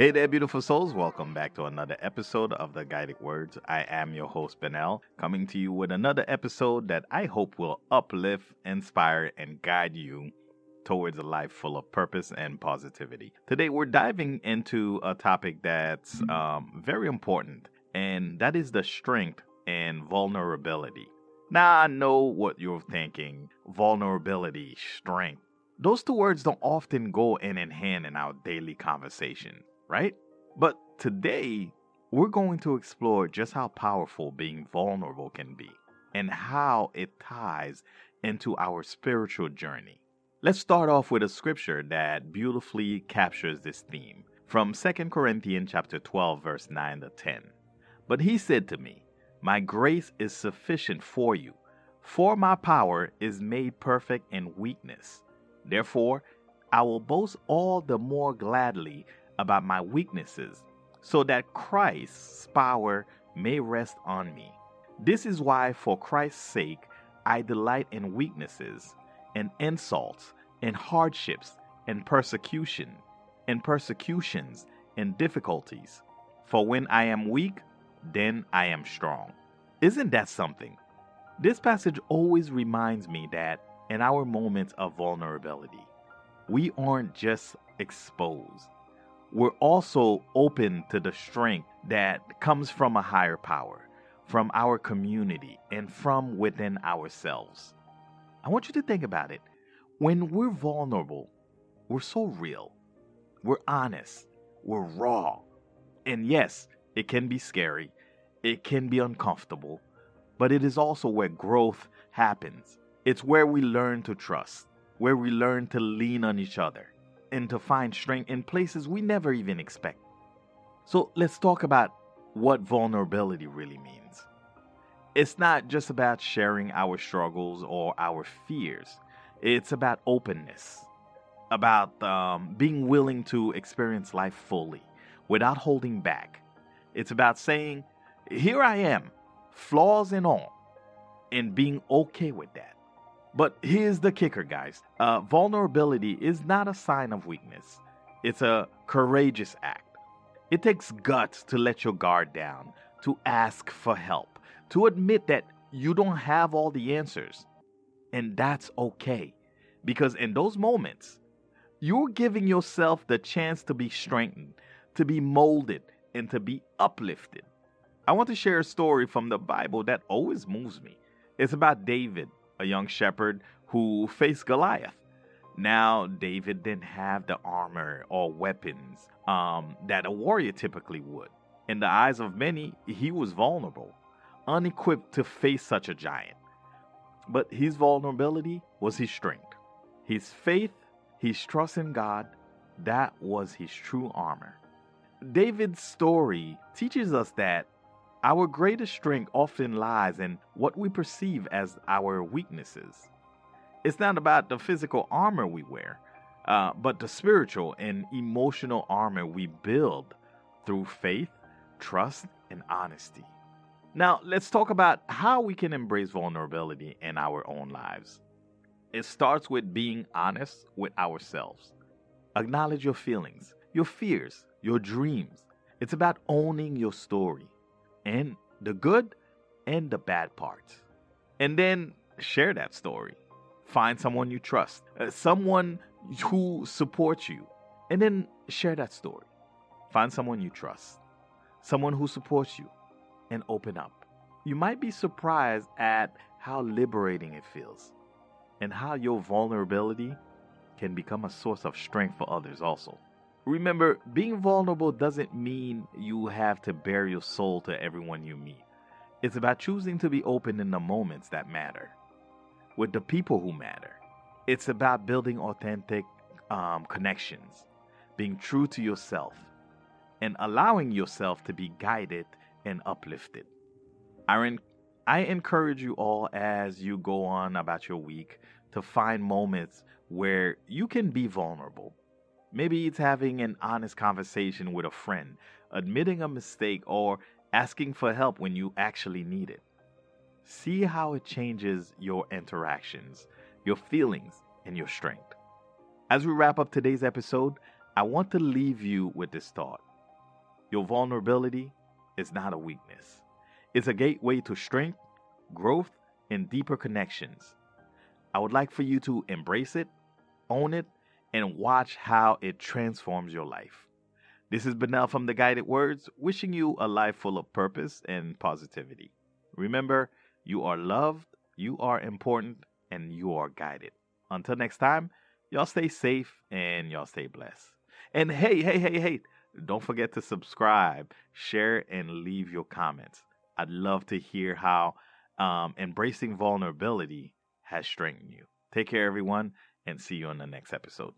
Hey there, beautiful souls. Welcome back to another episode of the Guided Words. I am your host, Benel, coming to you with another episode that I hope will uplift, inspire, and guide you towards a life full of purpose and positivity. Today, we're diving into a topic that's um, very important, and that is the strength and vulnerability. Now, I know what you're thinking vulnerability, strength. Those two words don't often go in in hand in our daily conversation right? But today, we're going to explore just how powerful being vulnerable can be and how it ties into our spiritual journey. Let's start off with a scripture that beautifully captures this theme from 2 Corinthians chapter 12 verse 9 to 10. But he said to me, "My grace is sufficient for you, for my power is made perfect in weakness. Therefore, I will boast all the more gladly about my weaknesses, so that Christ's power may rest on me. This is why, for Christ's sake, I delight in weaknesses, and insults, and hardships, and persecution, and persecutions, and difficulties. For when I am weak, then I am strong. Isn't that something? This passage always reminds me that in our moments of vulnerability, we aren't just exposed, we're also open to the strength that comes from a higher power, from our community, and from within ourselves. I want you to think about it. When we're vulnerable, we're so real, we're honest, we're raw. And yes, it can be scary, it can be uncomfortable, but it is also where growth happens. It's where we learn to trust, where we learn to lean on each other and to find strength in places we never even expect. So let's talk about what vulnerability really means. It's not just about sharing our struggles or our fears, it's about openness, about um, being willing to experience life fully without holding back. It's about saying, Here I am, flaws and all, and being okay with that. But here's the kicker, guys uh, vulnerability is not a sign of weakness, it's a courageous act. It takes guts to let your guard down, to ask for help, to admit that you don't have all the answers. And that's okay, because in those moments, you're giving yourself the chance to be strengthened, to be molded, and to be uplifted. I want to share a story from the Bible that always moves me. It's about David a young shepherd who faced Goliath. Now, David didn't have the armor or weapons um, that a warrior typically would. In the eyes of many, he was vulnerable, unequipped to face such a giant. But his vulnerability was his strength. His faith, his trust in God, that was his true armor. David's story teaches us that our greatest strength often lies in what we perceive as our weaknesses. It's not about the physical armor we wear, uh, but the spiritual and emotional armor we build through faith, trust, and honesty. Now, let's talk about how we can embrace vulnerability in our own lives. It starts with being honest with ourselves. Acknowledge your feelings, your fears, your dreams. It's about owning your story and the good and the bad parts. And then share that story. Find someone you trust, uh, someone who supports you, and then share that story. Find someone you trust, someone who supports you, and open up. You might be surprised at how liberating it feels and how your vulnerability can become a source of strength for others also. Remember, being vulnerable doesn't mean you have to bare your soul to everyone you meet. It's about choosing to be open in the moments that matter, with the people who matter. It's about building authentic um, connections, being true to yourself, and allowing yourself to be guided and uplifted. I, I encourage you all as you go on about your week to find moments where you can be vulnerable Maybe it's having an honest conversation with a friend, admitting a mistake, or asking for help when you actually need it. See how it changes your interactions, your feelings, and your strength. As we wrap up today's episode, I want to leave you with this thought. Your vulnerability is not a weakness, it's a gateway to strength, growth, and deeper connections. I would like for you to embrace it, own it, and watch how it transforms your life. This is Benel from The Guided Words, wishing you a life full of purpose and positivity. Remember, you are loved, you are important, and you are guided. Until next time, y'all stay safe and y'all stay blessed. And hey, hey, hey, hey, don't forget to subscribe, share, and leave your comments. I'd love to hear how um, embracing vulnerability has strengthened you. Take care, everyone, and see you on the next episode.